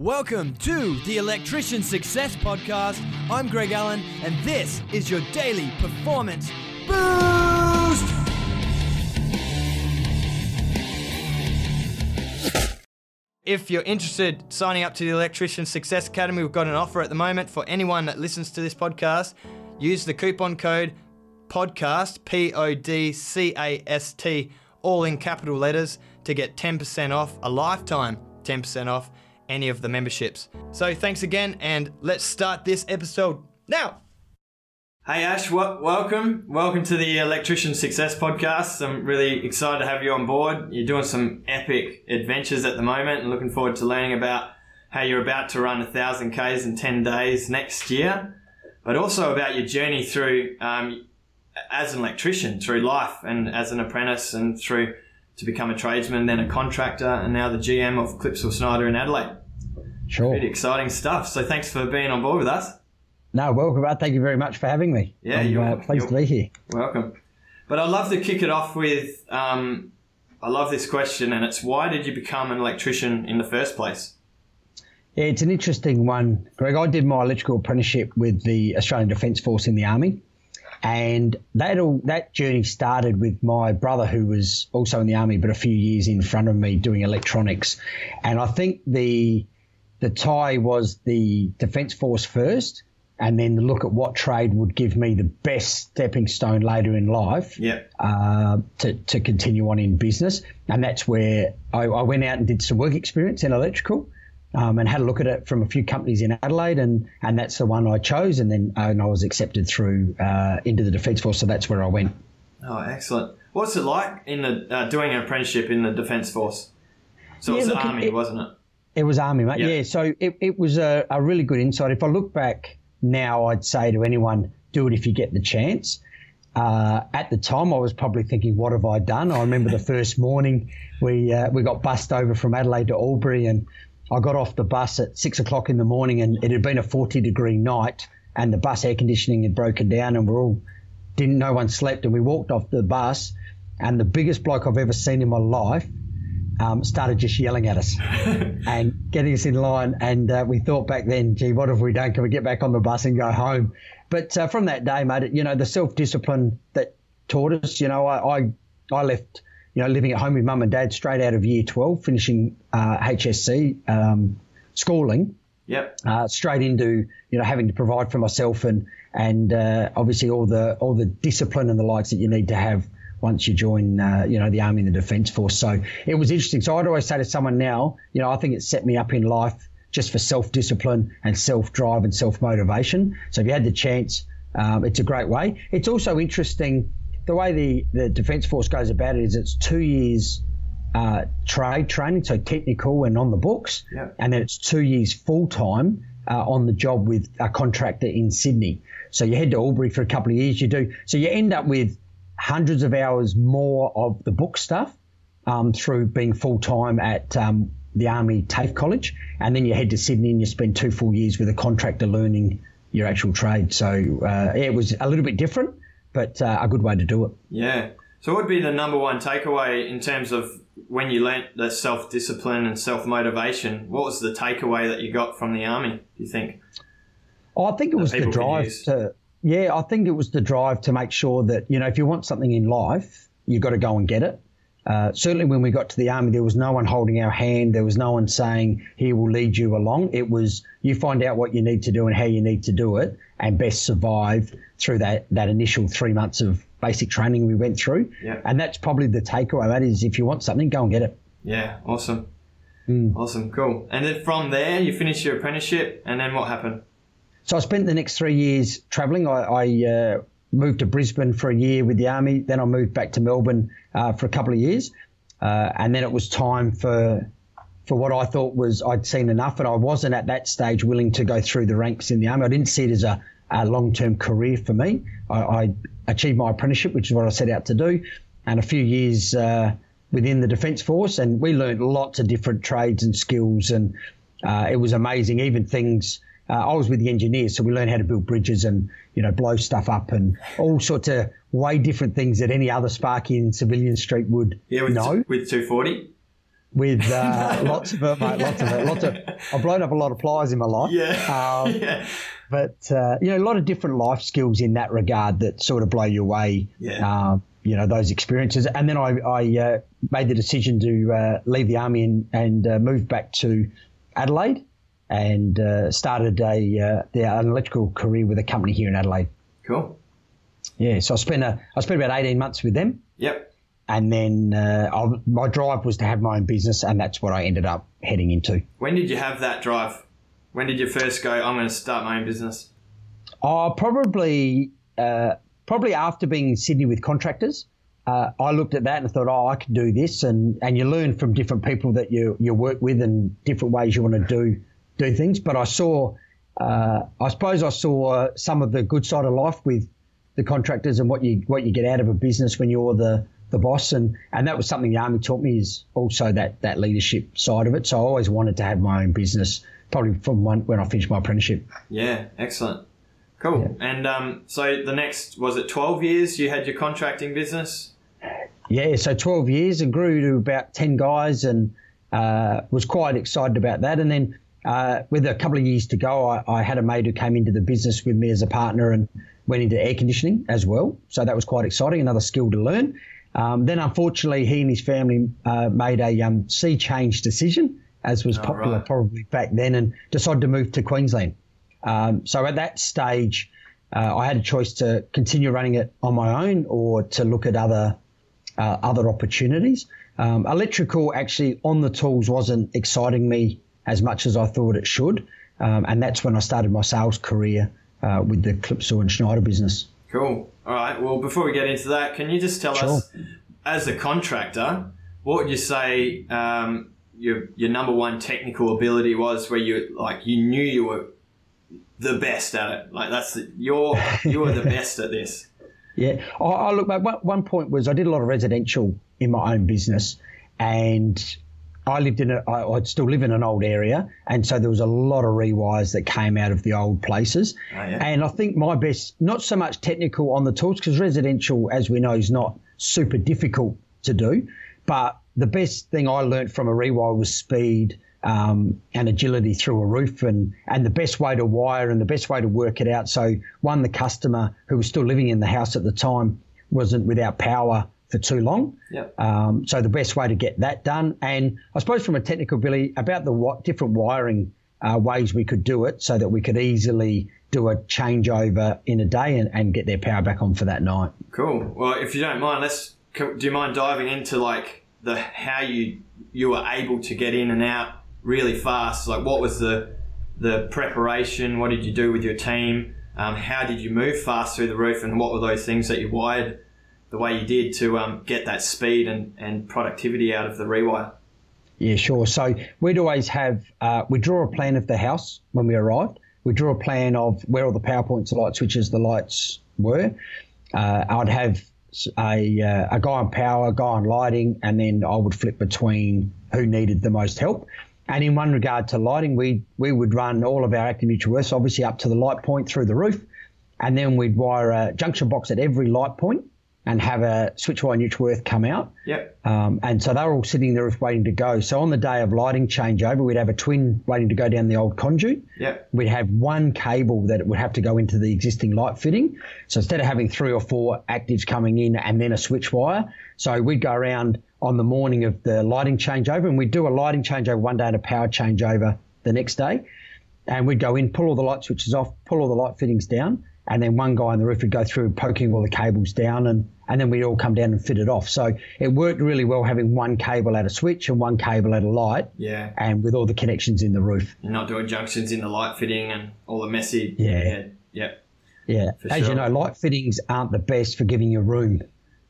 Welcome to the Electrician Success Podcast. I'm Greg Allen, and this is your daily performance boost. If you're interested signing up to the Electrician Success Academy, we've got an offer at the moment for anyone that listens to this podcast. Use the coupon code podcast, P O D C A S T, all in capital letters, to get 10% off, a lifetime 10% off any of the memberships. So thanks again, and let's start this episode now. Hey Ash, w- welcome. Welcome to the Electrician Success Podcast. I'm really excited to have you on board. You're doing some epic adventures at the moment and looking forward to learning about how you're about to run a thousand Ks in 10 days next year, but also about your journey through um, as an electrician, through life and as an apprentice and through to become a tradesman, then a contractor, and now the GM of Clipsal Schneider in Adelaide. Sure. Pretty exciting stuff. So thanks for being on board with us. No, welcome. Thank you very much for having me. Yeah, I'm you're- uh, pleased to you're- be here. Welcome. But I'd love to kick it off with um, I love this question, and it's why did you become an electrician in the first place? Yeah, it's an interesting one, Greg. I did my electrical apprenticeship with the Australian Defence Force in the Army, and that all that journey started with my brother, who was also in the Army, but a few years in front of me doing electronics. And I think the the tie was the Defence Force first, and then the look at what trade would give me the best stepping stone later in life. Yeah. uh, to, to continue on in business. And that's where I, I went out and did some work experience in electrical um, and had a look at it from a few companies in Adelaide. And, and that's the one I chose. And then uh, and I was accepted through uh, into the Defence Force. So that's where I went. Oh, excellent. What's it like in the uh, doing an apprenticeship in the Defence Force? So Yeah, it's the look, army, it- wasn't it? It was Army, mate. Yeah. Yeah. so it, it was a, a really good insight. If I look back now, I'd say to anyone, do it if you get the chance. Uh, at the time, I was probably thinking, what have I done? I remember the first morning we uh, we got bussed over from Adelaide to Albury, and I got off the bus at six o'clock in the morning, and it had been a forty degree night, and the bus air conditioning had broken down, and we're all didn't no one slept, and we walked off the bus, and the biggest bloke I've ever seen in my life um, started just yelling at us and getting us in line. And uh, we thought back then, gee, what have we done? Can we get back on the bus and go home? But uh, from that day, mate, you know, the self discipline that taught us, you know, I, I, I left, you know, living at home with mum and dad straight out of year 12, finishing uh, HSC um, schooling Yep. uh, straight into you know having to provide for myself and and uh, obviously all the all the discipline and the likes that you need to have once you join uh, you know the army and the defence force. So it was interesting. So I'd always say to someone now, you know, I think it set me up in life just for self discipline and self drive and self motivation. So if you had the chance, um, it's a great way. It's also interesting the way the the defence force goes about it is it's two years uh, trade training, so technical and on the books, and then it's two years full time uh, on the job with a contractor in Sydney. So you head to Albury for a couple of years. You do so you end up with hundreds of hours more of the book stuff um, through being full time at um, the Army TAFE College, and then you head to Sydney and you spend two full years with a contractor learning your actual trade. So uh, yeah, it was a little bit different, but uh, a good way to do it. Yeah. So what would be the number one takeaway in terms of when you learnt the self discipline and self motivation? What was the takeaway that you got from the army? Do you think? Oh, I think it was the drive to, yeah, I think it was the drive to make sure that, you know, if you want something in life, you've got to go and get it. Uh, certainly when we got to the army, there was no one holding our hand. There was no one saying, he will lead you along. It was, you find out what you need to do and how you need to do it and best survive through that, that initial three months of basic training we went through. Yeah. And that's probably the takeaway. That is, if you want something, go and get it. Yeah. Awesome. Hmm. Awesome. Cool. And then from there, you finish your apprenticeship, and then what happened? So I spent the next three years travelling. I, I uh, moved to Brisbane for a year with the army. Then I moved back to Melbourne uh, for a couple of years, uh, and then it was time for for what I thought was I'd seen enough, and I wasn't at that stage willing to go through the ranks in the army. I didn't see it as a, a long term career for me. I, I achieved my apprenticeship, which is what I set out to do, and a few years. Uh, Within the Defence Force, and we learned lots of different trades and skills, and uh, it was amazing. Even things uh, I was with the engineers, so we learned how to build bridges and you know blow stuff up and all sorts of way different things that any other Sparky in Civilian Street would Yeah, with know. with two forty. with uh, lots of it, mate. Lots of it. Lots of. I've blown up a lot of pliers in my life. Yeah. Um, yeah. But uh, you know, a lot of different life skills in that regard that sort of blow you away. Yeah. Um, you know those experiences, and then I, I uh, made the decision to uh, leave the army and, and uh, move back to Adelaide, and uh, started a uh, the, an electrical career with a company here in Adelaide. Cool. Yeah, so I spent a, I spent about eighteen months with them, Yep. and then uh, I, my drive was to have my own business, and that's what I ended up heading into. When did you have that drive? When did you first go, I'm going to start my own business? Oh, probably uh, probably after being in Sydney with contractors, uh, I looked at that and thought, oh, I can do this, and, and you learn from different people that you you work with and different ways you want to do do things. But I saw, uh, I suppose I saw some of the good side of life with the contractors and what you what you get out of a business when you're the the boss, and and that was something the army taught me is also that that leadership side of it. So I always wanted to have my own business, probably from one, when I finished my apprenticeship. Yeah, excellent. Cool. And um, so the next, was it 12 years you had your contracting business? Yeah, so 12 years and grew to about 10 guys and uh, was quite excited about that. And then uh, with a couple of years to go, I, I, had a mate who came into the business with me as a partner and went into air conditioning as well. So that was quite exciting, another skill to learn. Um, then, unfortunately, he and his family uh, made a um, sea change decision, as was Oh, popular right. probably back then, and decided to move to Queensland. Um, so at that stage, uh, I had a choice to continue running it on my own or to look at other uh, other opportunities. Um, electrical actually on the tools wasn't exciting me as much as I thought it should, um, and that's when I started my sales career uh, with the Clipsal and Schneider business. Cool. All right. Well, before we get into that, can you just tell Sure. us, as a contractor, what would you say um, your your number one technical ability was, where you like you knew you were the best at it? Like that's the, you're you were the best at this. Yeah, I, I look one point was I did a lot of residential in my own business, and I lived in a. I, I'd still live in an old area, and so there was a lot of rewires that came out of the old places. Oh, yeah. And I think my best, not so much technical on the tools, because residential, as we know, is not super difficult to do, but the best thing I learnt from a rewire was speed. Um, and agility through a roof and, and the best way to wire and the best way to work it out. So one, the customer who was still living in the house at the time wasn't without power for too long. Yep. Um, so the best way to get that done, and I suppose from a technical ability about the what different wiring uh, ways we could do it, so that we could easily do a changeover in a day and, and get their power back on for that night. Cool. Well, if you don't mind, let's. co- Do you mind diving into like the how you you were able to get in and out really fast? Like, what was the the preparation? What did you do with your team? Um, how did you move fast through the roof? And what were those things that you wired the way you did to um, get that speed and, and productivity out of the rewire? Yeah, sure. So we'd always have uh, we draw a plan of the house when we arrived. We draw a plan of where all the power points, the light switches, the lights were. Uh, I'd have a, uh, a guy on power, a guy on lighting, and then I would flip between who needed the most help. And in one regard to lighting, we we would run all of our active neutral earths obviously up to the light point through the roof, and then we'd wire a junction box at every light point and have a switch wire neutral earth come out. Yep. Um, and so they were all sitting there waiting to go. So on the day of lighting changeover, we'd have a twin waiting to go down the old conduit. Yep. We'd have one cable that would have to go into the existing light fitting. So instead of having three or four actives coming in and then a switch wire, so we'd go around on the morning of the lighting changeover and we'd do a lighting changeover one day and a power changeover the next day. And we'd go in, pull all the light switches off, pull all the light fittings down, and then one guy on the roof would go through poking all the cables down and, and then we'd all come down and fit it off. So it worked really well having one cable at a switch and one cable at a light Yeah. and with all the connections in the roof. You're not doing junctions in the light fitting and all the messy. Yeah. Yep. Yeah. For As sure. you know, light fittings aren't the best for giving you room,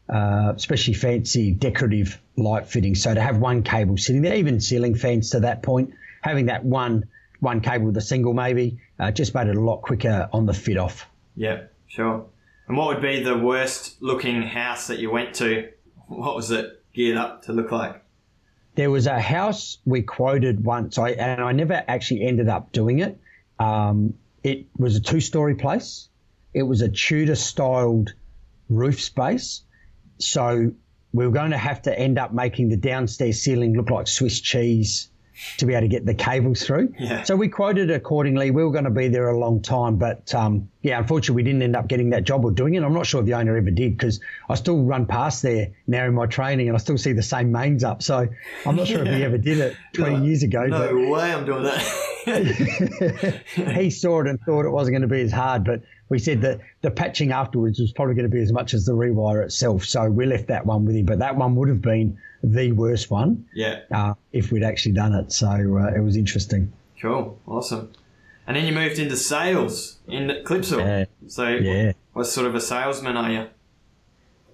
uh, especially fancy decorative light fittings. So to have one cable sitting there, even ceiling fans to that point, having that one one cable with a single maybe uh, just made it a lot quicker on the fit off. Yep. Sure. And what would be the worst looking house that you went to? What was it geared up to look like? There was a house we quoted once, I, and I never actually ended up doing it. Um, it was a two story place. It was a Tudor styled roof space. So we were going to have to end up making the downstairs ceiling look like Swiss cheese to be able to get the cables through. Yeah. So we quoted accordingly. We were going to be there a long time, but um, yeah, unfortunately, we didn't end up getting that job or doing it. I'm not sure if the owner ever did because I still run past there now in my training and I still see the same mains up. So I'm not sure if he ever did it 20 years ago. No way I'm doing that. he saw it and thought it wasn't going to be as hard, but we said that the patching afterwards was probably going to be as much as the rewire itself. So we left that one with him, but that one would have been the worst one. Yeah. Uh, if we'd actually done it. So uh, it was interesting. Cool. Awesome. And then you moved into sales in Clipsal. Yeah. So Yeah. what sort of a salesman are you?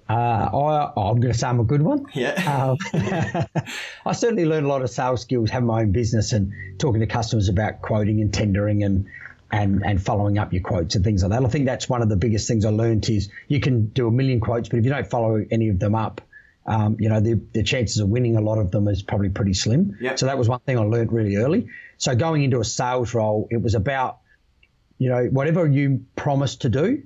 Uh, I, I'm going to say I'm a good one. Yeah. Um, I certainly learned a lot of sales skills, having my own business and talking to customers about quoting and tendering and and and following up your quotes and things like that. I think that's one of the biggest things I learned is you can do a million quotes, but if you don't follow any of them up, um, you know the, the chances of winning a lot of them is probably pretty slim. Yep. So that was one thing I learned really early. So going into a sales role, it was about you know whatever you promise to do,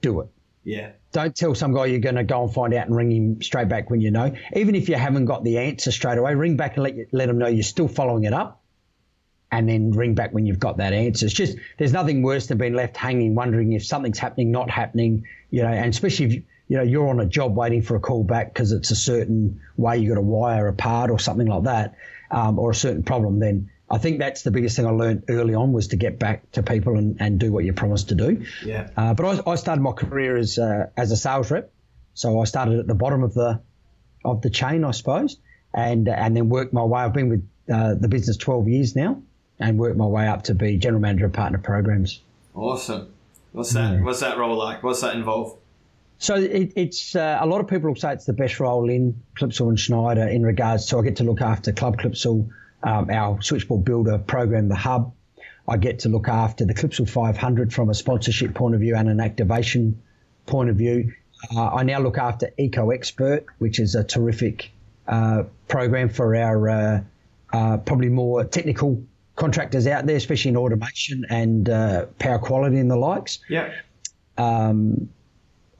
do it yeah. don't tell some guy you're going to go and find out and ring him straight back when you know. Even if you haven't got the answer straight away, ring back and let you, let them know you're still following it up, and then ring back when you've got that answer. It's just there's nothing worse than being left hanging, wondering if something's happening, not happening. You know, and especially if you, know you're on a job waiting for a call back because it's a certain way you got to wire a part or something like that, um, or a certain problem. Then I think that's the biggest thing I learned early on was to get back to people and, and do what you promised to do. Yeah. Uh, but I, I started my career as uh, as a sales rep, so I started at the bottom of the of the chain, I suppose, and and then worked my way. I've been with uh, the business 12 years now, and worked my way up to be general manager of partner programs. Awesome. What's that? What's that role like? What's that involve? So it, it's uh, a lot of people will say it's the best role in Clipsal and Schneider in regards to I get to look after Club Clipsal, um, our switchboard builder program, the hub. I get to look after the Clipsal 500 from a sponsorship point of view and an activation point of view. Uh, I now look after EcoXpert, which is a terrific uh, program for our uh, uh, probably more technical contractors out there, especially in automation and uh, power quality and the likes. Yeah. Um,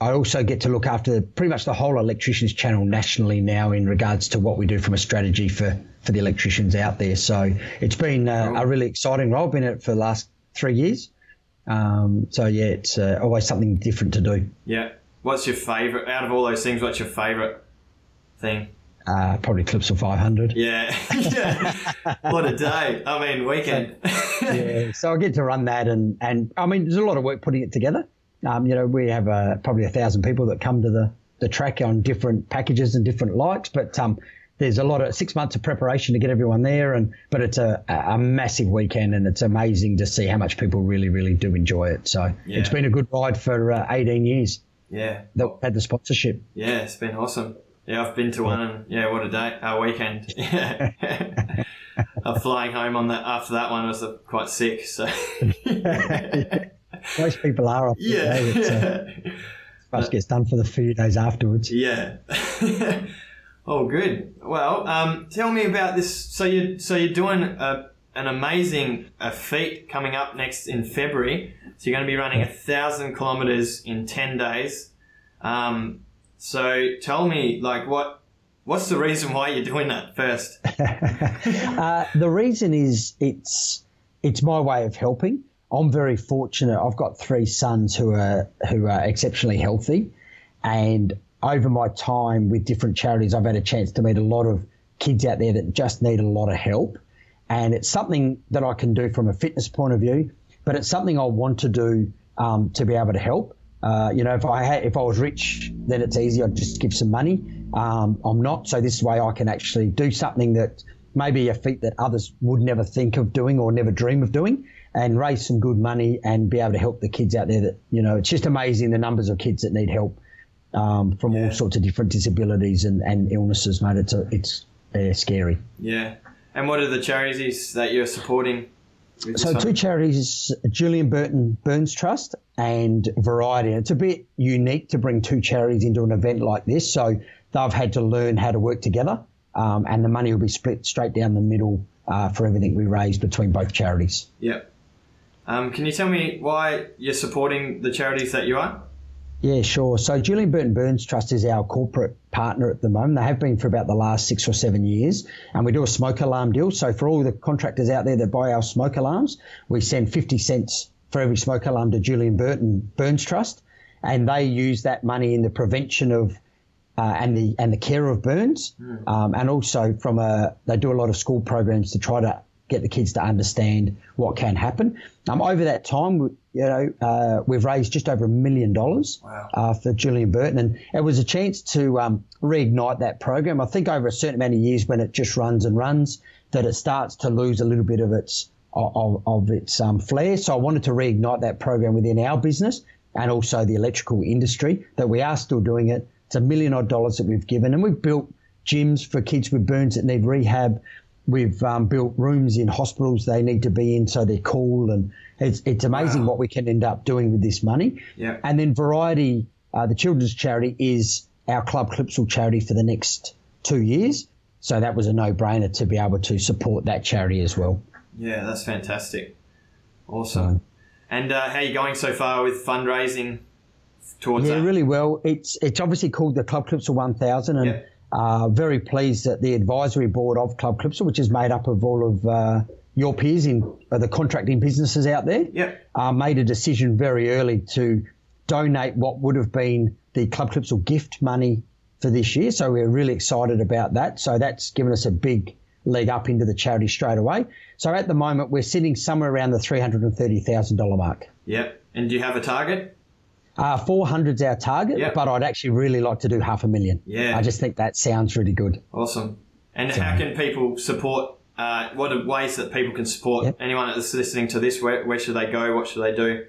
I also get to look after pretty much the whole electricians channel nationally now in regards to what we do from a strategy for, for the electricians out there. So it's been uh, a really exciting role. I've been in it for the last three years. Um, so yeah, it's uh, always something different to do. Yeah. What's your favourite out of all those things? What's your favourite thing? Uh, probably Clipsal 500. Yeah. yeah. what a day. I mean, weekend. yeah, so I get to run that, and and I mean, there's a lot of work putting it together. Um, you know, we have uh, probably a thousand people that come to the the track on different packages and different likes, but um, there's a lot of six months of preparation to get everyone there, and but it's a, a massive weekend, and it's amazing to see how much people really, really do enjoy it. So Yeah. it's been a good ride for uh, 18 years yeah. that had the sponsorship. Yeah, it's been awesome. Yeah, I've been to one and yeah, what a day, a weekend. Yeah. I'm flying home on that after that one was uh, quite sick. So Most people are. I think, yeah, eh? It's, uh, much gets done for the few days afterwards. yeah. oh, good. Well, um, tell me about this. So you so you're doing a, an amazing uh, feat coming up next in February. So you're going to be running a thousand kilometers in ten days. Um, so tell me, like, what what's the reason why you're doing that first? Uh, the reason is it's it's my way of helping. I'm very fortunate. I've got three sons who are who are exceptionally healthy, and over my time with different charities, I've had a chance to meet a lot of kids out there that just need a lot of help, and it's something that I can do from a fitness point of view, but it's something I want to do um, to be able to help. Uh, you know, if I had, if I was rich, then it's easy. I'd just give some money. Um, I'm not, so this way I can actually do something that maybe a feat that others would never think of doing or never dream of doing, and raise some good money and be able to help the kids out there. That you know, it's just amazing the numbers of kids that need help um, from Yeah. all sorts of different disabilities and, and illnesses, mate. It's a, it's uh, scary. Yeah. And what are the charities that you're supporting? So two charities, Julian Burton Burns Trust and Variety. And it's a bit unique to bring two charities into an event like this. So they've had to learn how to work together, um, and the money will be split straight down the middle uh, for everything we raise between both charities. Yep. Um, can you tell me why you're supporting the charities that you are? Yeah, sure. So Julian Burton Burns Trust is our corporate partner at the moment. They have been for about the last six or seven years, and we do a smoke alarm deal. So for all the contractors out there that buy our smoke alarms, we send 50 cents for every smoke alarm to Julian Burton Burns Trust, and they use that money in the prevention of uh, and the and the care of burns, mm. um, and also from a they do a lot of school programs to try to get the kids to understand what can happen. Um, over that time, you know, uh, we've raised just over a million dollars uh, for Julian Burton, and it was a chance to um, reignite that program. I think over a certain amount of years, when it just runs and runs, that it starts to lose a little bit of its of, of its um, flair. So I wanted to reignite that program within our business and also the electrical industry. That we are still doing it. It's a million odd dollars that we've given, and we've built gyms for kids with burns that need rehab. We've um, built rooms in hospitals they need to be in so they're cool, and it's it's amazing wow. what we can end up doing with this money. Yeah. And then Variety, uh, the children's charity, is our Club Clipsal charity for the next two years. So that was a no-brainer to be able to support that charity as well. Yeah, that's fantastic. Awesome. and uh, how are you going so far with fundraising towards yeah, that? really well. It's it's obviously called the Club Clipsal 1000, and. Uh, very pleased that the advisory board of Club Clipsal, which is made up of all of uh, your peers in uh, the contracting businesses out there, yep. uh, made a decision very early to donate what would have been the Club Clipsal gift money for this year. So we're really excited about that. So that's given us a big leg up into the charity straight away. So at the moment, we're sitting somewhere around the $330,000 mark. Yep. And do you have a target? Uh, 400's our target, yep. but I'd actually really like to do half a million. Yeah. I just think that sounds really good. Awesome. And so, how can people support? Uh, what are ways that people can support yep. anyone that's listening to this? Where, where should they go? What should they do?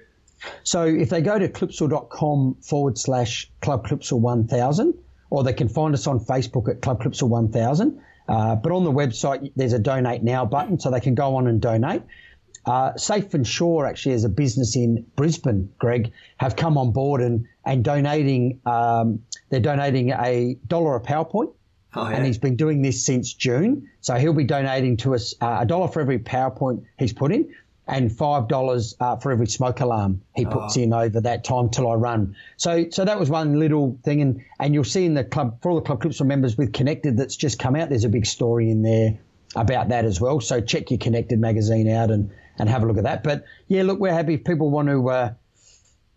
So if they go to clipsal.com forward slash Club Clipsal 1000, or they can find us on Facebook at Club Clipsal 1000. Uh, but on the website, there's a donate now button, so they can go on and donate. Uh, Safe and Sure, actually, as a business in Brisbane, Greg, have come on board and, and donating, um, they're donating a dollar a PowerPoint. Oh, yeah. And he's been doing this since June. So he'll be donating to us uh, a dollar for every PowerPoint he's put in and five dollars uh, for every smoke alarm he puts oh. in over that time till I run. So, so that was one little thing, and and you'll see in the club for all the Club Clipsal members with Connected that's just come out. There's a big story in there about that as well. So check your Connected magazine out and and have a look at that. But yeah, look, we're happy if people want to, uh,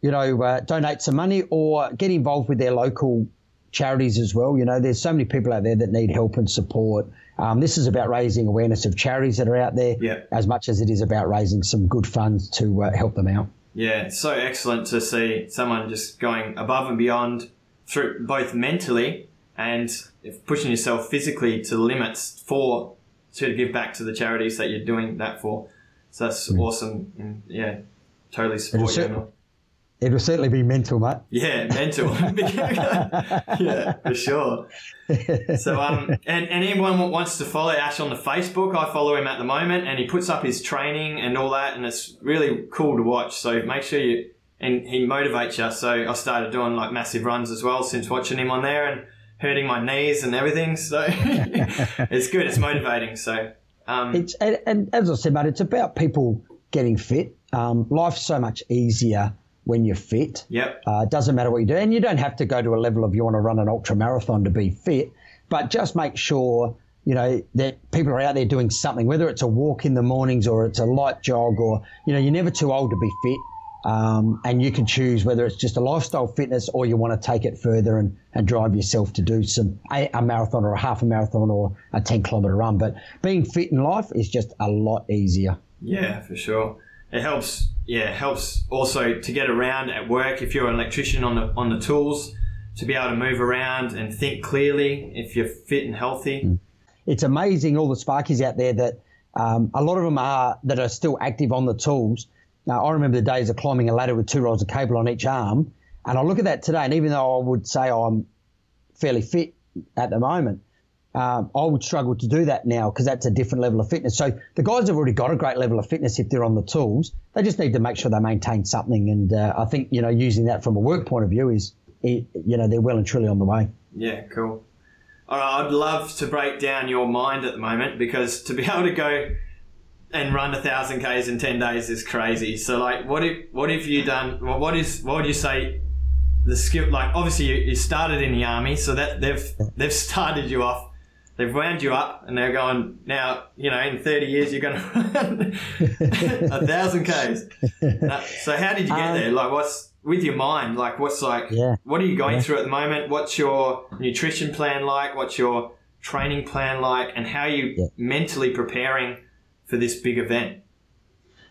you know, uh, donate some money or get involved with their local charities as well. You know, there's so many people out there that need help and support. Um, this is about raising awareness of charities that are out there yeah. as much as it is about raising some good funds to uh, help them out. Yeah, it's so excellent to see someone just going above and beyond through both mentally and pushing yourself physically to limits for to give back to the charities that you're doing that for. So that's mm. awesome. And yeah, totally support it'll you. it'll certainly be mental, mate. Yeah, mental. yeah, for sure. So, um, and, and anyone wants to follow Ash on the Facebook, I follow him at the moment, and he puts up his training and all that, and it's really cool to watch. So make sure you, and he motivates you. So I started doing like massive runs as well since watching him on there and hurting my knees and everything. So it's good. It's motivating. So um, it's and, and, as I said, mate, it's about people getting fit. Um, life's so much easier when you're fit. Yep. Uh, it doesn't matter what you do, and you don't have to go to a level of you want to run an ultra marathon to be fit, but just make sure you know that people are out there doing something, whether it's a walk in the mornings or it's a light jog, or you know you're never too old to be fit. Um, and you can choose whether it's just a lifestyle fitness or you want to take it further and, and drive yourself to do some a, a, marathon or a half a marathon or a 10 kilometer run. But being fit in life is just a lot easier. Yeah, for sure. It helps. Yeah, it helps also to get around at work if you're an electrician on the on the tools to be able to move around and think clearly if you're fit and healthy. Mm. It's amazing all the sparkies out there that um, a lot of them are that are still active on the tools now, I remember the days of climbing a ladder with two rolls of cable on each arm, and I look at that today, and even though I would say I'm fairly fit at the moment, um, I would struggle to do that now because that's a different level of fitness. So the guys have already got a great level of fitness if they're on the tools. They just need to make sure they maintain something, and uh, I think you know using that from a work point of view is you know they're well and truly on the way. Yeah, cool. All right, I'd love to break down your mind at the moment because to be able to go and run a thousand k's in ten days is crazy. So like, what if what if you done? What is what would you say the skill, like obviously you, you started in the army, so that they've they've started you off, they've wound you up, and they're going now. You know, in thirty years you're going to run a thousand k's. Uh, so how did you get Um, there? Like, what's with your mind? Like, what's like? Yeah. What are you going Yeah. through at the moment? What's your nutrition plan like? What's your training plan like? And how are you Yeah. mentally preparing for this big event?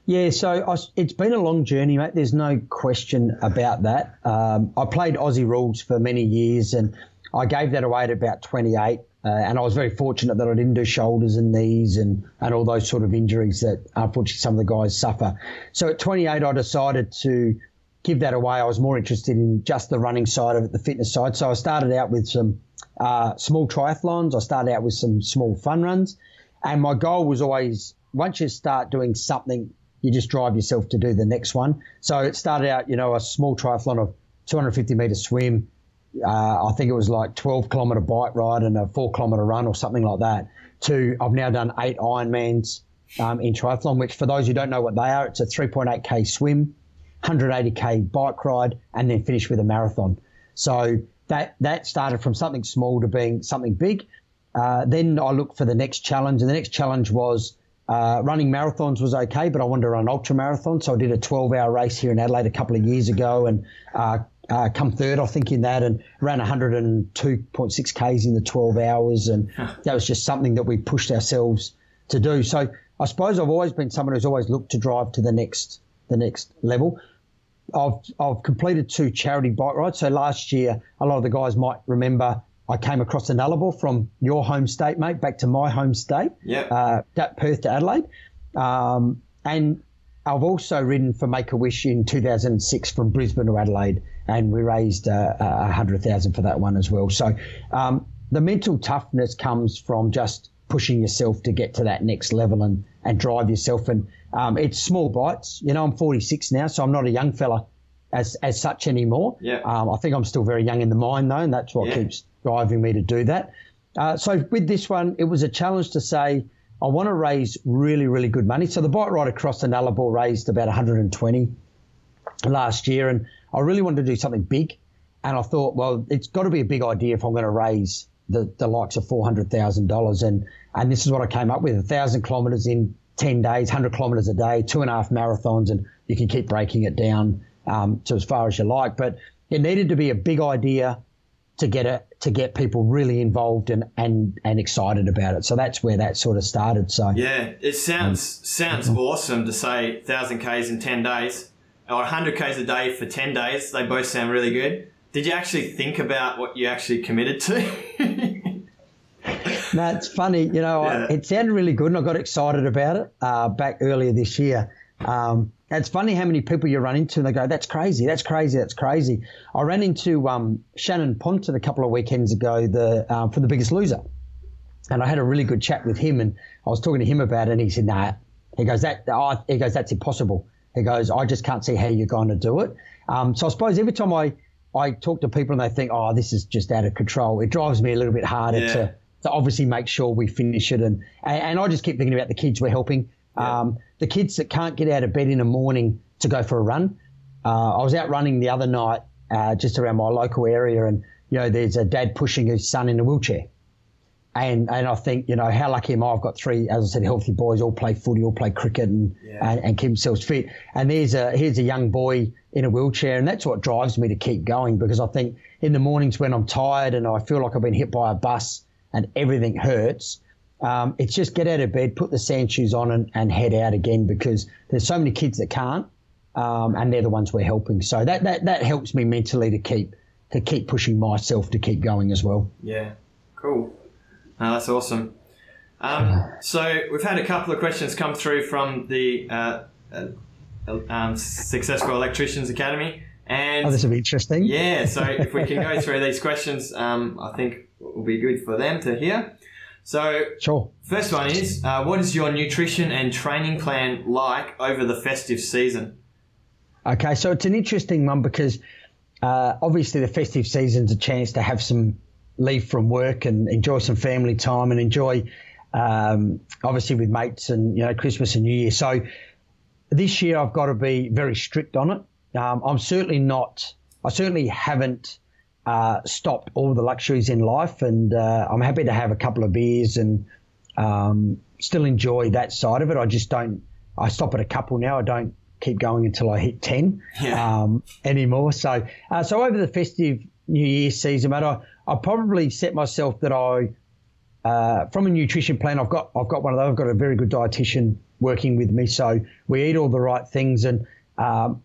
Yeah, so I it's been a long journey, mate. There's no question about that. Um, I played Aussie rules for many years, and I gave that away at about 28. Uh, and I was very fortunate that I didn't do shoulders and knees and, and all those sort of injuries that unfortunately some of the guys suffer. So at 28, I decided to give that away. I was more interested in just the running side of it, the fitness side. So I started out with some uh, small triathlons. I started out with some small fun runs. And my goal was always once you start doing something, you just drive yourself to do the next one. So it started out, you know, a small triathlon of 250 meter swim. Uh, I think it was like 12 kilometer bike ride and a four kilometer run or something like that. To I've now done eight Ironmans um, in triathlon, which for those who don't know what they are, it's a 3.8k swim, 180k bike ride, and then finish with a marathon. So that that started from something small to being something big. Uh, then I looked for the next challenge, and the next challenge was uh, running marathons was okay, but I wanted to run ultra marathon. So I did a 12 hour race here in Adelaide a couple of years ago and uh, uh, come third, I think, in that and ran 102.6 Ks in the 12 hours. And that was just something that we pushed ourselves to do. So I suppose I've always been someone who's always looked to drive to the next the next level. I've I've completed two charity bike rides. So last year, a lot of the guys might remember I came across the Nullarbor from your home state, mate, back to my home state. Yep. Uh, that Perth to Adelaide, um, and I've also ridden for Make a Wish in 2006 from Brisbane to Adelaide, and we raised uh, a hundred thousand for that one as well. So um, the mental toughness comes from just pushing yourself to get to that next level and and drive yourself. And um, it's small bites. You know, I'm 46 now, so I'm not a young fella as as such anymore. Yeah. Um, I think I'm still very young in the mind though, and that's what Yeah. keeps driving me to do that. Uh, so with this one, it was a challenge to say I want to raise really really good money. So the bike ride across the Nullarbor raised about 120 last year, and I really wanted to do something big. And I thought, well, it's got to be a big idea if I'm going to raise the, the likes of four hundred thousand dollars, and and this is what I came up with: a thousand kilometres in ten days, hundred kilometres a day, two and a half marathons, and you can keep breaking it down um, to as far as you like. But it needed to be a big idea to get it to get people really involved and and and excited about it. So that's where that sort of started. So Yeah, it sounds sounds awesome to say thousand k's in ten days or hundred k's a day for ten days. They both sound really good. Did you actually think about what you actually committed to? No, it's funny. You know, I, it sounded really good, and I got excited about it uh, back earlier this year. Um, it's funny how many people you run into, and they go, "That's crazy! That's crazy! That's crazy!" I ran into um, Shannon Ponton a couple of weekends ago, the um, for the Biggest Loser, and I had a really good chat with him, and I was talking to him about it, and he said, "Nah," he goes, "That," oh, he goes, "That's impossible." He goes, "I just can't see how you're going to do it." Um, so I suppose every time I I talk to people and they think, "Oh, this is just out of control," it drives me a little bit harder Yeah. to to obviously make sure we finish it. And and, and I just keep thinking about the kids we're helping, um, the kids that can't get out of bed in the morning to go for a run. Uh, I was out running the other night uh, just around my local area, and you know, there's a dad pushing his son in a wheelchair. And, and I think, you know, how lucky am I? I've got three, as I said, healthy boys, all play footy, all play cricket and, Yeah. and, and keep themselves fit. And there's a, here's a young boy in a wheelchair. And that's what drives me to keep going because I think in the mornings when I'm tired and I feel like I've been hit by a bus and everything hurts, um, it's just get out of bed, put the sand shoes on and, and head out again because there's so many kids that can't. Um, and they're the ones we're helping. So that, that, that helps me mentally to keep, to keep pushing myself to keep going as well. yeah, cool. That's awesome. Um, so we've had a couple of questions come through from the uh, uh, um, Successful Electricians Academy, and Oh, this will be interesting. Yeah, so if we can go through these questions, um, I think it will be good for them to hear. So, Sure. first one is uh, what is your nutrition and training plan like over the festive season? Okay, so it's an interesting one because uh, obviously the festive season's a chance to have some leave from work and enjoy some family time and enjoy, um, obviously, with mates and you know Christmas and New Year. So this year I've got to be very strict on it. Um, I'm certainly not. I certainly haven't uh, stopped all the luxuries in life, and uh, I'm happy to have a couple of beers and um, still enjoy that side of it. I just don't. I stop at a couple now. I don't keep going until I hit ten yeah. um, anymore. So, uh, so over the festive New Year season, mate, I, I probably set myself that I, uh, from a nutrition plan, I've got I've got one of those. I've got a very good dietitian working with me, so we eat all the right things, and um,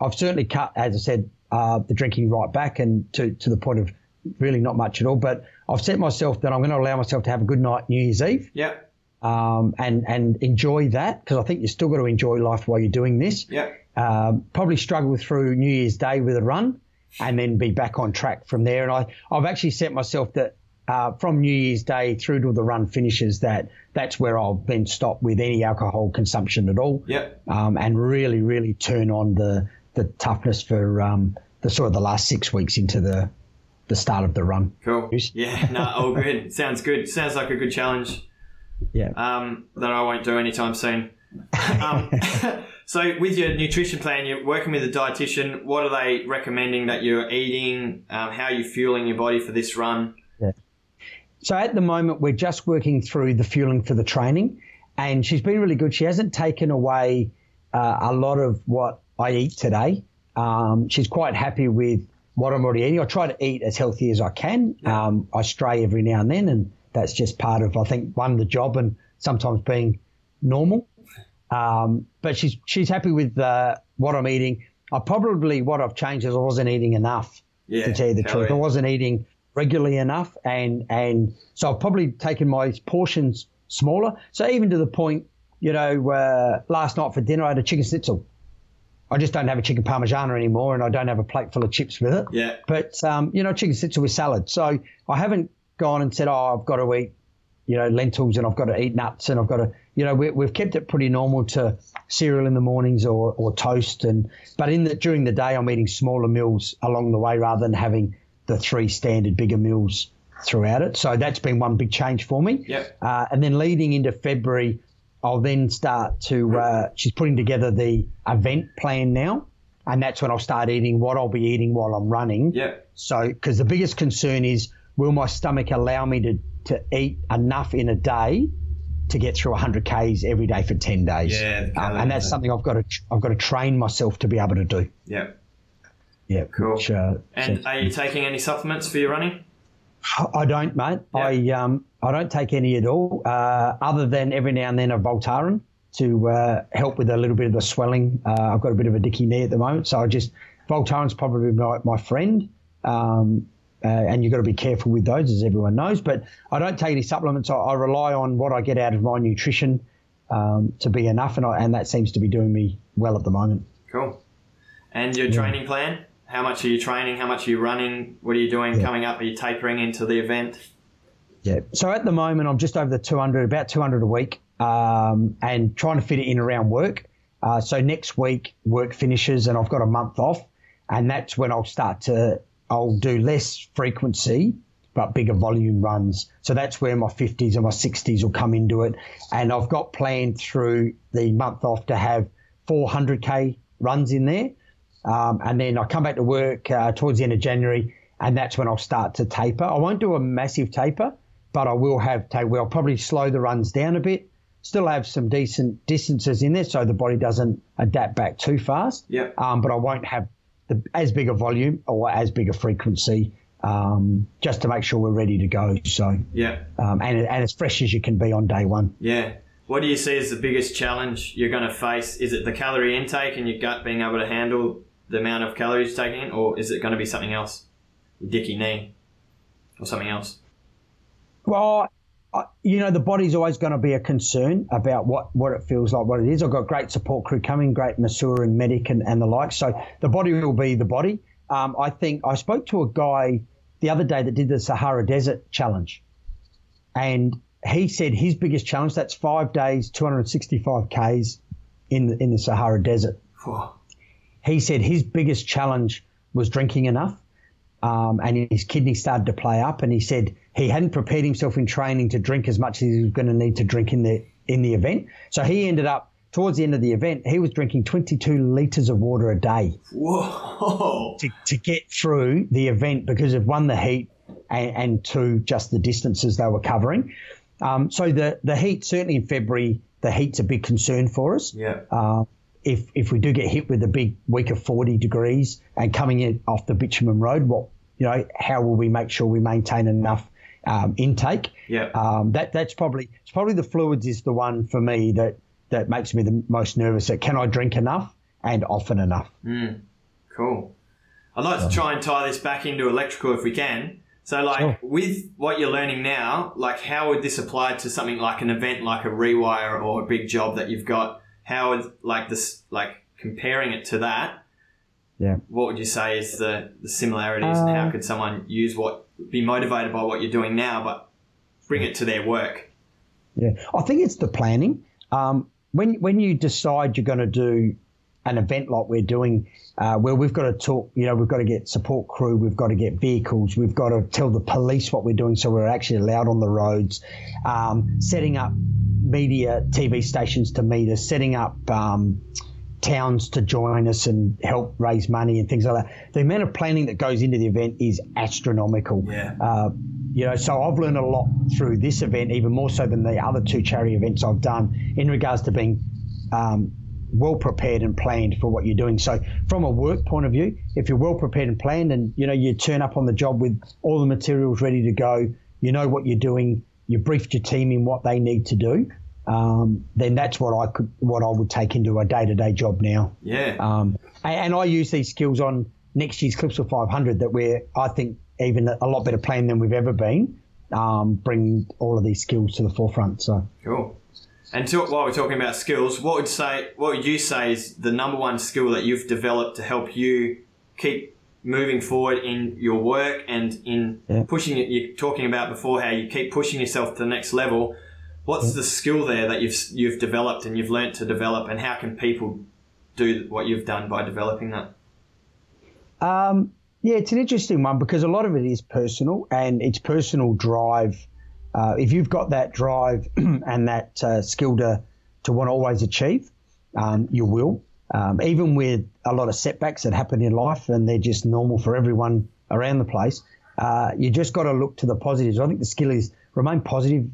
I've certainly cut, as I said, uh, the drinking right back, and to to the point of really not much at all. But I've set myself that I'm going to allow myself to have a good night New Year's Eve. Yeah. Um, and and enjoy that because I think you are still got to enjoy life while you're doing this. Yeah. Um, probably struggle through New Year's Day with a run, and then be back on track from there. And I I've actually set myself that uh, from New Year's Day through to the run finishes that that's where I'll then stop with any alcohol consumption at all. Yep. Um, and really really turn on the the toughness for um, the sort of the last six weeks into the the start of the run. Cool. Yeah, no, all good. Sounds good. Sounds like a good challenge. Yeah. Um, that I won't do anytime soon. um, so, with your nutrition plan, you're working with a dietitian. What are they recommending that you're eating? Um, how are you fueling your body for this run? Yeah. So, at the moment, we're just working through the fueling for the training, and she's been really good. She hasn't taken away uh, a lot of what I eat today. Um, she's quite happy with what I'm already eating. I try to eat as healthy as I can. Um, I stray every now and then, and that's just part of I think one the job and sometimes being normal. Um, but she's she's happy with uh, what I'm eating. I probably what I've changed is I wasn't eating enough. Yeah, to tell you the truth. I wasn't eating regularly enough, and and so I've probably taken my portions smaller. So even to the point, you know, uh, last night for dinner I had a chicken schnitzel. I just don't have a chicken parmigiana anymore, and I don't have a plate full of chips with it. Yeah. But um, you know, chicken schnitzel with salad. So I haven't gone and said, "Oh, I've got to eat, you know, lentils, and I've got to eat nuts, and I've got to," you know, we, have kept it pretty normal to cereal in the mornings or, or toast, and but in the during the day, I'm eating smaller meals along the way rather than having the three standard bigger meals throughout it. So that's been one big change for me. Yep. Uh, and then leading into February, I'll then start to, uh, she's putting together the event plan now. And that's when I'll start eating what I'll be eating while I'm running. Yeah. So, because the biggest concern is, will my stomach allow me to, to eat enough in a day to get through 100 Ks every day for 10 days? Yeah. Um, and that's something I've got to, I've got to train myself to be able to do. Yeah. Yeah. Cool. Which, uh, And so- are you taking any supplements for your running? I don't, mate. Yeah. I um I don't take any at all, uh, other than every now and then a Voltaren to uh, help with a little bit of the swelling. Uh, I've got a bit of a dicky knee at the moment, so I just Voltaren's probably my, my friend. Um, uh, and you've got to be careful with those, as everyone knows. But I don't take any supplements. I, I rely on what I get out of my nutrition um, to be enough, and, I, and that seems to be doing me well at the moment. Cool. And your training plan? How much are you training? How much are you running? What are you doing coming up? Are you tapering into the event? Yeah. So at the moment, I'm just over the 200, about 200 a week, um, and trying to fit it in around work. Uh, so next week, work finishes, and I've got a month off, and that's when I'll start to, I'll do less frequency, but bigger volume runs. So that's where my 50s and my 60s will come into it. And I've got planned through the month off to have 400k runs in there. Um, and then I come back to work uh, towards the end of January, and that's when I'll start to taper. I won't do a massive taper, but I will have taper. I'll probably slow the runs down a bit, still have some decent distances in there so the body doesn't adapt back too fast. Yeah. Um, but I won't have the, as big a volume or as big a frequency um, just to make sure we're ready to go. So, Yeah. um, and, and as fresh as you can be on day one. Yeah. What do you see as the biggest challenge you're going to face? Is it the calorie intake and your gut being able to handle the amount of calories you're taking in, or is it going to be something else? Your dicky knee, or something else? Well, I, you know, the body's always going to be a concern about what, what it feels like, what it is. I've got great support crew coming, great masseur and medic and, and the like. So the body will be the body. Um, I think I spoke to a guy the other day that did the Sahara Desert Challenge. And he said his biggest challenge, that's five days, 265 Ks in the, in the Sahara Desert. He said his biggest challenge was drinking enough. Um, and his kidneys started to play up. And he said he hadn't prepared himself in training to drink as much as he was going to need to drink in the in the event. So he ended up towards the end of the event, he was drinking 22 litres of water a day. Whoa! To, to get through the event because of one, the heat, and, and two, just the distances they were covering. Um, so the, the heat, certainly in February, the heat's a big concern for us. Yeah. Uh, if, if we do get hit with a big week of 40 degrees and coming in off the bitumen road, what you know, how will we make sure we maintain enough um, intake? Yeah. Um, that that's probably it's probably the fluids is the one for me that that makes me the most nervous. That can I drink enough and often enough? Mm, cool. I'd like to try and tie this back into electrical if we can. So, like, Sure. with what you're learning now, like, how would this apply to something like an event, like a rewire or a big job that you've got? How would, like, this, like, comparing it to that? Yeah. What would you say is the, the similarities, and how Uh, could someone use what, be motivated by what you're doing now, but bring it to their work? Yeah, I think it's the planning. Um, when when you decide you're going to do an event like we're doing, uh, where we've got to talk, you know, we've got to get support crew, we've got to get vehicles, we've got to tell the police what we're doing, so we're actually allowed on the roads. Um, setting up media TV stations to meet us, setting up. Um, towns to join us and help raise money and things like that. The amount of planning that goes into the event is astronomical. Yeah. Uh, you know, so I've learned a lot through this event, even more so than the other two charity events I've done, in regards to being um, well prepared and planned for what you're doing. So, from a work point of view, if you're well prepared and planned, and you know you turn up on the job with all the materials ready to go, you know what you're doing, you briefed your team in what they need to do, um, then that's what I could, what I would take into a day-to-day job now. Yeah. Um, and, and I use these skills on next year's Clipsal 500 that we're, I think, even a lot better planned than we've ever been, um, bringing all of these skills to the forefront. So, Cool. And to, while we're talking about skills, what would say what would you say is the number one skill that you've developed to help you keep moving forward in your work and in Yeah. pushing it? You're talking about before how you keep pushing yourself to the next level. What's the skill there that you've you've developed and you've learnt to develop, and how can people do what you've done by developing that? um, yeah, it's an interesting one because a lot of it is personal and it's personal drive. Uh, if you've got that drive and that uh, skill to, to want to always achieve, um, you will. Um, even with a lot of setbacks that happen in life and they're just normal for everyone around the place, uh, you just got to look to the positives. I think the skill is remain positive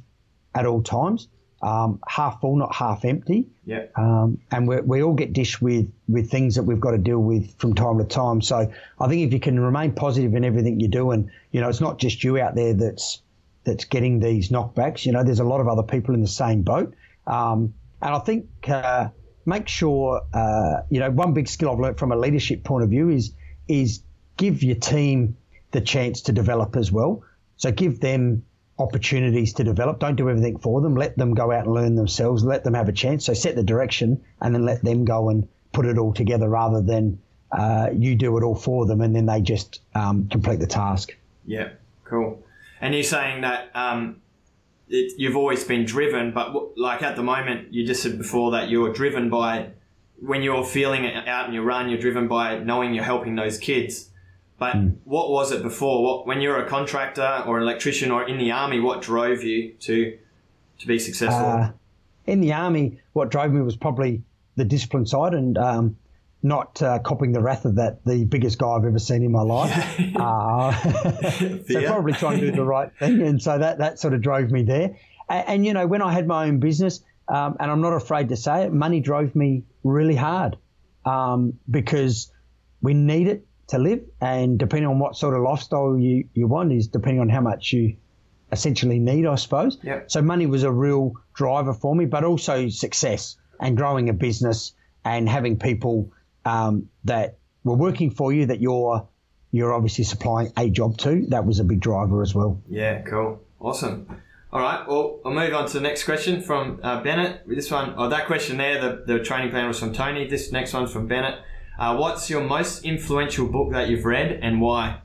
at all times, um, half full, not half empty. Yeah. Um, and we we all get dished with, with things that we've got to deal with from time to time. So I think if you can remain positive in everything you do, and you know, it's not just you out there that's that's getting these knockbacks. You know, there's a lot of other people in the same boat. Um, and I think uh, make sure uh, you know one big skill I've learned from a leadership point of view is is give your team the chance to develop as well. So give them opportunities to develop. Don't do everything for them. Let them go out and learn themselves. Let them have a chance. So set the direction and then let them go and put it all together rather than uh, you do it all for them and then they just um, complete the task. Yeah, cool. And you're saying that um, it, you've always been driven, but w- like at the moment, you just said before that you're driven by when you're feeling it out in your run, you're driven by knowing you're helping those kids. But what was it before? What when you were a contractor or an electrician or in the army? What drove you to to be successful? Uh, in the army, what drove me was probably the discipline side and um, not uh, copying the wrath of that the biggest guy I've ever seen in my life. uh, so Fear. probably trying to do the right thing, and so that that sort of drove me there. And, and you know, when I had my own business, um, and I'm not afraid to say it, money drove me really hard um, because we need it to live, and depending on what sort of lifestyle you you want is depending on how much you essentially need, I suppose. Yep. So money was a real driver for me, but also success and growing a business and having people um, that were working for you that you're you're obviously supplying a job to. That was a big driver as well. Yeah, cool. Awesome. All right, well, I'll move on to the next question from uh, Bennett. This one, oh, that question there, the, the training plan was from Tony. This next one's from Bennett. Uh, what's your most influential book that you've read and why?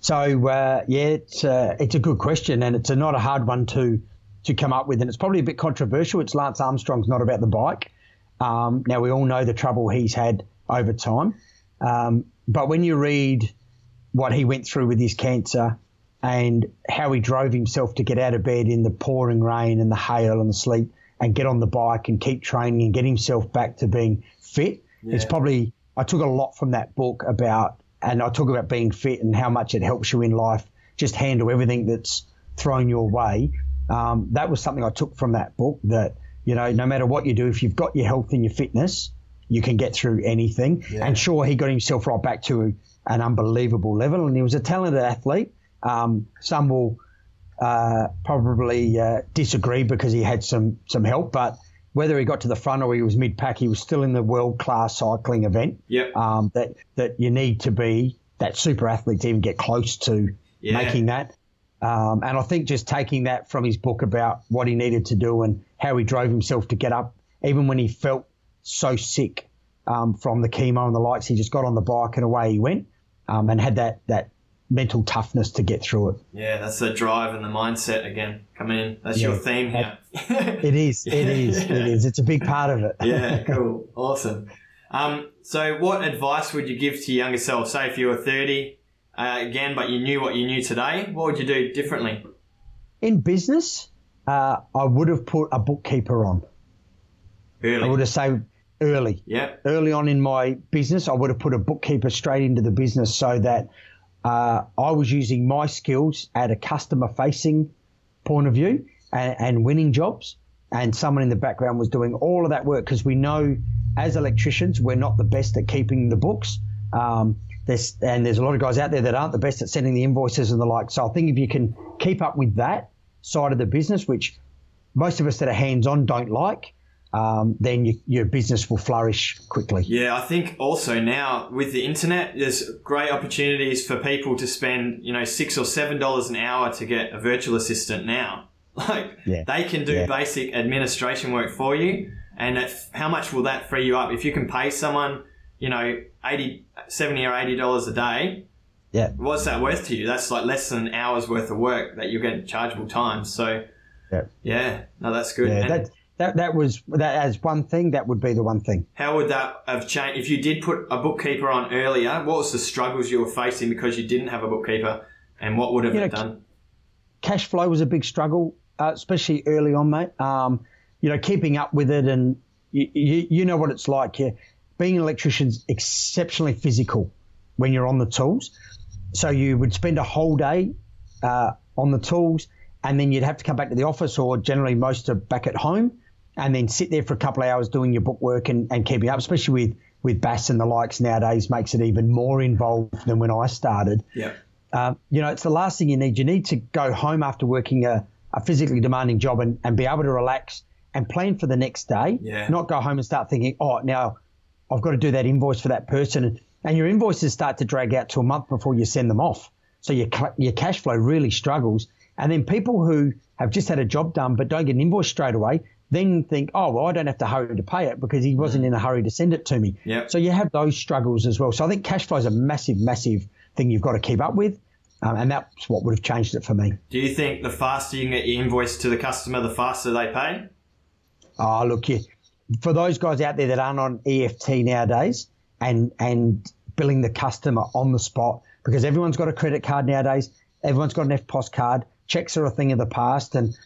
So uh, yeah, it's uh, it's a good question, and it's a, not a hard one to to come up with, and it's probably a bit controversial. It's Lance Armstrong's not about the bike. Um, now we all know the trouble he's had over time, um, but when you read what he went through with his cancer and how he drove himself to get out of bed in the pouring rain and the hail and the sleet and get on the bike and keep training and get himself back to being fit. It's probably I took a lot from that book about, and I talk about being fit and how much it helps you in life. Just handle everything that's thrown your way. Um, that was something I took from that book. That you know, no matter what you do, if you've got your health and your fitness, you can get through anything. And sure, he got himself right back to an unbelievable level, and he was a talented athlete. Um, some will uh, probably uh, disagree because he had some some help, but whether he got to the front or he was mid pack, he was still in the world class cycling event. Yep. Um, that that you need to be that super athlete to even get close to Yeah. making that. Um, and I think just taking that from his book about what he needed to do and how he drove himself to get up, even when he felt so sick um, from the chemo and the lights, he just got on the bike and away he went, um, and had that that mental toughness to get through it. Yeah, that's the drive and the mindset again coming in. That's Yeah. your theme here. It is, it is, it is. It's a big part of it. yeah, cool. Awesome. Um, so, what advice would you give to your younger self? Say if you were 30 uh, again, but you knew what you knew today, what would you do differently? In business, uh, I would have put a bookkeeper on. Early. I would have saved early. Yeah. early on in my business, I would have put a bookkeeper straight into the business so that uh, I was using my skills at a customer facing point of view and, and winning jobs. And someone in the background was doing all of that work because we know as electricians, we're not the best at keeping the books. Um, there's, and there's a lot of guys out there that aren't the best at sending the invoices and the like. So I think if you can keep up with that side of the business, which most of us that are hands on don't like, um, then you, your business will flourish quickly. Yeah, I think also now with the internet, there's great opportunities for people to spend, you know, six or seven dollars an hour to get a virtual assistant now. Like Yeah. they can do Yeah. basic administration work for you. And how much will that free you up? If you can pay someone, you know, 80, 70 or $80 a day, Yeah. what's that worth to you? That's like less than an hour's worth of work that you get chargeable time. So, Yeah. yeah, no, that's good. Yeah, that that that was that as one thing. That would be the one thing. how would that have changed? If you did put a bookkeeper on earlier, what was the struggles you were facing because you didn't have a bookkeeper, and what would have You it know, done? Cash flow was a big struggle, uh, especially early on, mate. Um, you know, keeping up with it, and you, you, you know what it's like. Yeah, being an electrician's exceptionally physical when you're on the tools. So you would spend a whole day uh, on the tools, and then you'd have to come back to the office, or generally most are back at home, and then sit there for a couple of hours doing your bookwork and, and keeping up, especially with with BAS and the likes nowadays, makes it even more involved than when I started. Yeah, Um, you know, it's the last thing you need. You need to go home after working a, a physically demanding job and, and be able to relax and plan for the next day. Yeah. Not go home and start thinking, oh, now I've got to do that invoice for that person. And, and your invoices start to drag out to a month before you send them off. So your, your cash flow really struggles. And then people who have just had a job done but don't get an invoice straight away then think, oh, well, I don't have to hurry to pay it because he wasn't in a hurry to send it to me. Yep. So you have those struggles as well. So I think cash flow is a massive, massive thing you've got to keep up with. Um, and that's what would have changed it for me. Do you think the faster you can get your invoice to the customer, the faster they pay? Oh, look, yeah. For those guys out there that aren't on EFT nowadays and and billing the customer on the spot, because everyone's got a credit card nowadays, everyone's got an EFTPOS card. Checks are a thing of the past, and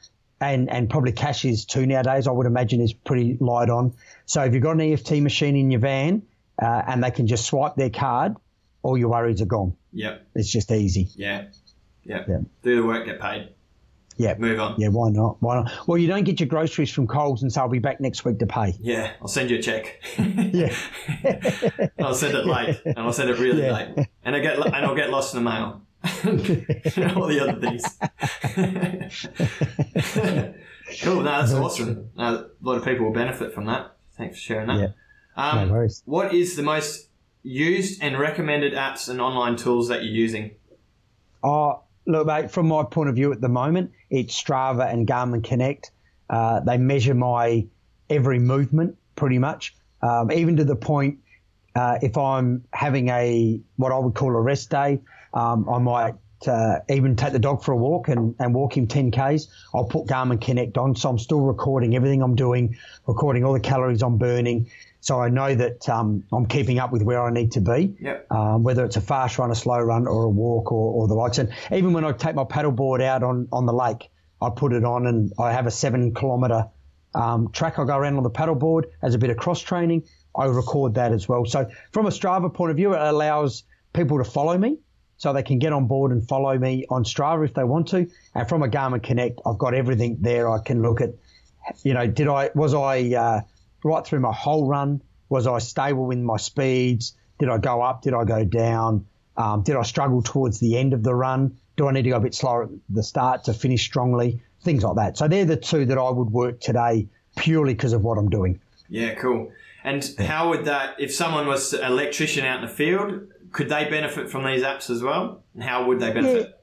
and and probably cash is too nowadays. I would imagine is pretty light on. So if you've got an EFT machine in your van uh, and they can just swipe their card, all your worries are gone. Yep. It's just easy. Yeah. Yeah. Yeah. Do the work, get paid. Yeah. Move on. Yeah, why not? Why not? Well, you don't get your groceries from Coles and say I'll be back next week to pay. Yeah, I'll send you a check. Yeah. I'll send it late, and I'll send it really Yeah. late, and I get and I'll get lost in the mail. and all the other things. cool. No, that's awesome. A lot of people will benefit from that. Thanks for sharing that. Yeah. Um, No worries. What is the most used and recommended apps and online tools that you're using? Oh, look, mate, from my point of view at the moment, it's Strava and Garmin Connect. Uh, they measure my every movement pretty much, um, even to the point uh, if I'm having a what I would call a rest day, um, I might uh, even take the dog for a walk and, and walk him 10 Ks. I'll put Garmin Connect on, so I'm still recording everything I'm doing, recording all the calories I'm burning. So I know that um, I'm keeping up with where I need to be Yep. um, whether it's a fast run, a slow run, or a walk, or, or the likes. And even when I take my paddleboard out on, on the lake, I put it on and I have a seven kilometre um, track I go around on the paddleboard as a bit of cross training. I record that as well. So from a Strava point of view, it allows people to follow me so they can get on board and follow me on Strava if they want to. And from a Garmin Connect, I've got everything there. I can look at, you know, did I was I uh, right through my whole run? Was I stable in my speeds? Did I go up? Did I go down? Um, did I struggle towards the end of the run? Do I need to go a bit slower at the start to finish strongly? Things like that. So they're the two that I would work today purely because of what I'm doing. Yeah, cool. And how would that, if someone was an electrician out in the field, could they benefit from these apps as well? And how would they benefit?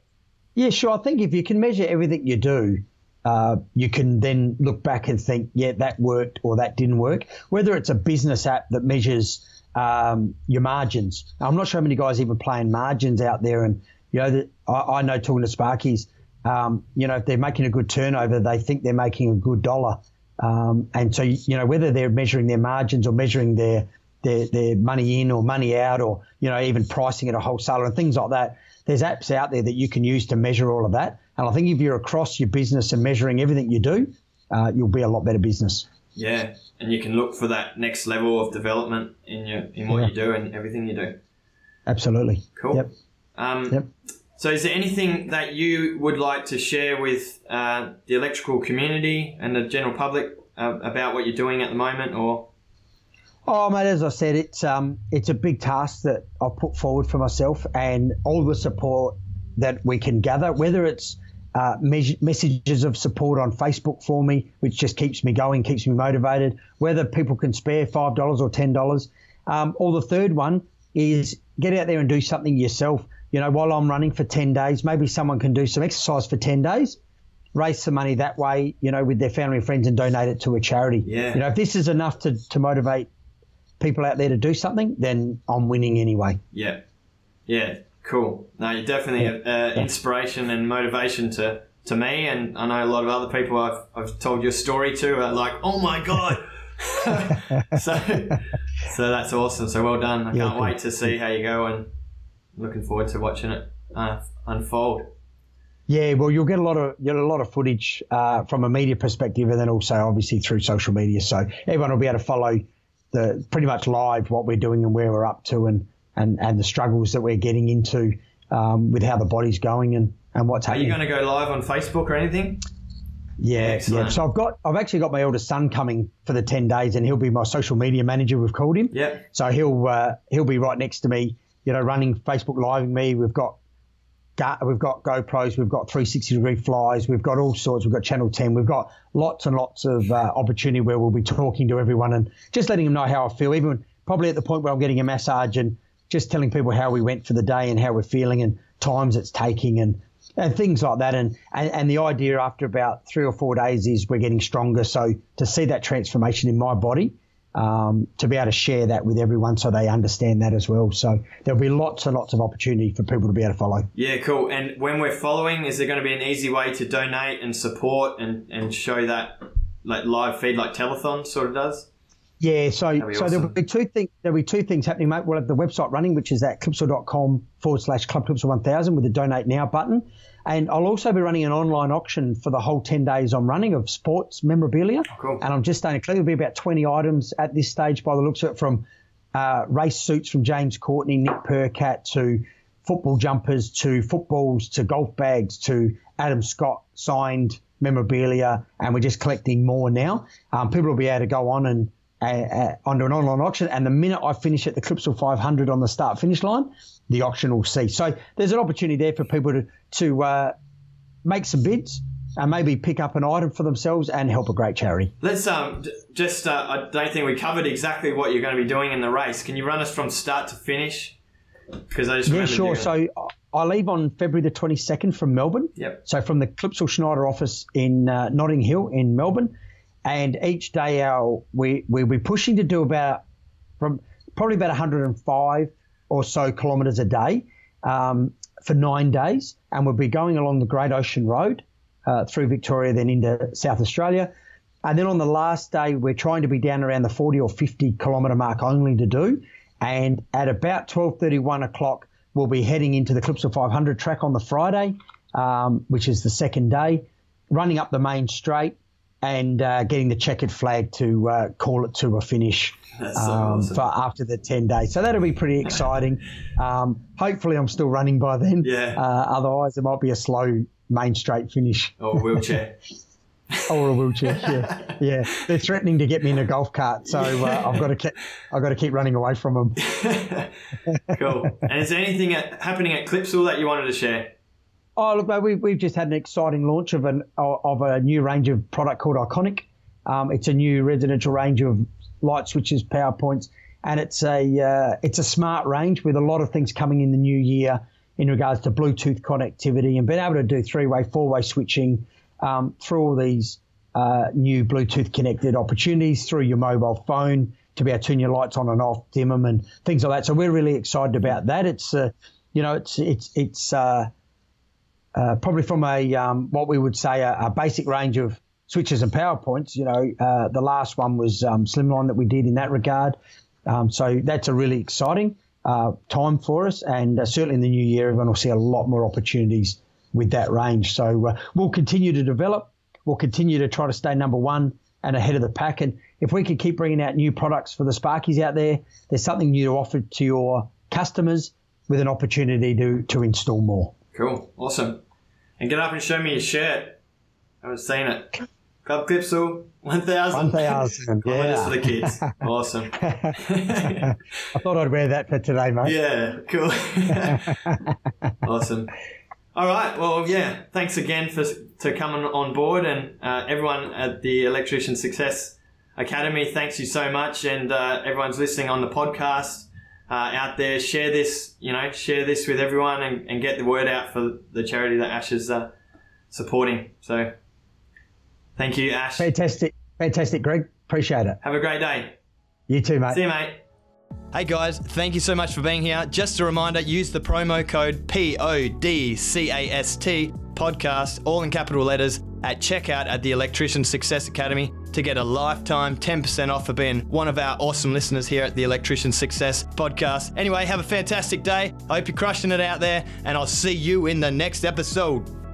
Yeah, yeah sure. I think if you can measure everything you do, uh, you can then look back and think, yeah, that worked or that didn't work. Whether it's a business app that measures um, your margins, I'm not sure how many guys even playing margins out there. And you know, the, I, I, know talking to Sparkies, um, you know, if they're making a good turnover, they think they're making a good dollar. Um, and so, you know, whether they're measuring their margins or measuring their, their, their money in or money out or, you know, even pricing at a wholesaler and things like that, there's apps out there that you can use to measure all of that. And I think if you're across your business and measuring everything you do, uh, you'll be a lot better business. Yeah, and you can look for that next level of development in your in what yeah. you do and everything you do. Absolutely. Cool. Yep. Um, yep. So, is there anything that you would like to share with uh, the electrical community and the general public uh, about what you're doing at the moment, or? Oh, mate, as I said, it's um, it's a big task that I've put forward for myself, and all the support that we can gather, whether it's uh, me- messages of support on Facebook for me, which just keeps me going, keeps me motivated, whether people can spare five dollars or ten dollars, um, or the third one is get out there and do something yourself you know, while I'm running for 10 days, maybe someone can do some exercise for 10 days, raise some money that way, you know, with their family and friends and donate it to a charity. Yeah. You know, if this is enough to, to motivate people out there to do something, then I'm winning anyway. Yeah. Yeah. Cool. No, you're definitely yeah. a, a inspiration and motivation to, to me. And I know a lot of other people I've, I've told your story to are like, oh my God. so, so that's awesome. So well done. I yeah, can't cool. wait to see how you go and looking forward to watching it uh, unfold. Yeah, well, you'll get a lot of get a lot of footage uh, from a media perspective, and then also obviously through social media. So everyone will be able to follow the pretty much live what we're doing and where we're up to, and and, and the struggles that we're getting into um, with how the body's going and, and what's happening. Are you going to go live on Facebook or anything? Yeah, Excellent. yeah. So I've got I've actually got my eldest son coming for the ten days, and he'll be my social media manager. We've called him. Yeah. So he'll uh, he'll be right next to me you know, running Facebook Live with me. We've got we've got GoPros, we've got 360 degree flies, we've got all sorts. We've got Channel 10, we've got lots and lots of uh, opportunity where we'll be talking to everyone and just letting them know how I feel. Even probably at the point where I'm getting a massage and just telling people how we went for the day and how we're feeling and times it's taking and and things like that. And, and, and the idea after about three or four days is we're getting stronger. So to see that transformation in my body um, to be able to share that with everyone so they understand that as well. So there'll be lots and lots of opportunity for people to be able to follow. Yeah, cool. And when we're following, is there going to be an easy way to donate and support and, and show that like live feed like Telethon sort of does? Yeah, so so awesome. there'll be two things. There'll be two things happening, mate. We'll have the website running, which is at clipsal.com forward slash club clipsal 1000 with the donate now button. And I'll also be running an online auction for the whole 10 days I'm running of sports memorabilia. Oh, cool. And I'm just starting to collect. There'll be about 20 items at this stage by the looks of it from uh, race suits from James Courtney, Nick Percat to football jumpers to footballs to golf bags to Adam Scott signed memorabilia. And we're just collecting more now. Um, people will be able to go on and uh, uh, onto an online auction. And the minute I finish at the Clipsal 500 on the start finish line, the auction will cease. So there's an opportunity there for people to, to uh, make some bids and maybe pick up an item for themselves and help a great charity. Let's um just uh, I don't think we covered exactly what you're going to be doing in the race. Can you run us from start to finish? Because I just yeah sure. So I leave on February the 22nd from Melbourne. Yep. So from the Clipsal Schneider office in uh, Notting Hill in Melbourne, and each day our we we'll be pushing to do about from probably about 105 or so kilometres a day um, for nine days, and we'll be going along the Great Ocean Road uh, through Victoria, then into South Australia. And then on the last day, we're trying to be down around the 40 or 50 kilometre mark only to do. And at about 12:31 o'clock, we'll be heading into the Clipsal 500 track on the Friday, um, which is the second day, running up the main straight, and uh, getting the checkered flag to uh, call it to a finish That's so awesome. for after the 10 days. So that'll be pretty exciting. um, hopefully, I'm still running by then. Yeah. Uh, otherwise, it might be a slow main straight finish Or wheelchair. or a wheelchair. Yeah, yeah. They're threatening to get me in a golf cart, so uh, I've got to keep I've got to keep running away from them. cool. And is there anything at, happening at Clipsal that you wanted to share? Oh, look, we've, we've just had an exciting launch of an of a new range of product called Iconic. Um, it's a new residential range of light switches, power points, and it's a uh, it's a smart range with a lot of things coming in the new year in regards to Bluetooth connectivity and being able to do three way, four way switching um, through all these uh, new Bluetooth connected opportunities through your mobile phone to be able to turn your lights on and off, dim them, and things like that. So we're really excited about that. It's uh, you know it's it's it's uh, uh, probably from a um, what we would say a, a, basic range of switches and power points. You know, uh, the last one was um, Slimline that we did in that regard. Um, so that's a really exciting uh, time for us, and uh, certainly in the new year, everyone will see a lot more opportunities with that range. So uh, we'll continue to develop. We'll continue to try to stay number one and ahead of the pack. And if we can keep bringing out new products for the Sparkies out there, there's something new to offer to your customers with an opportunity to to install more. Cool. Awesome. And get up and show me your shirt. I haven't seen it. Club Clipsal, 1000. 1000, Kilometers yeah. for the kids. Awesome. I thought I'd wear that for today, mate. yeah, cool. awesome. All right. Well, yeah. Thanks again for to coming on board, and uh, everyone at the Electrician Success Academy. Thanks you so much, and uh, everyone's listening on the podcast uh, out there. Share this, you know, share this with everyone, and, and get the word out for the charity that Ash is uh, supporting. So, thank you, Ash. Fantastic. Fantastic, Greg. Appreciate it. Have a great day. You too, mate. See you, mate. Hey guys, thank you so much for being here. Just a reminder use the promo code PODCAST podcast, all in capital letters, at checkout at the Electrician Success Academy to get a lifetime 10% off for being one of our awesome listeners here at the Electrician Success podcast. Anyway, have a fantastic day. I hope you're crushing it out there, and I'll see you in the next episode.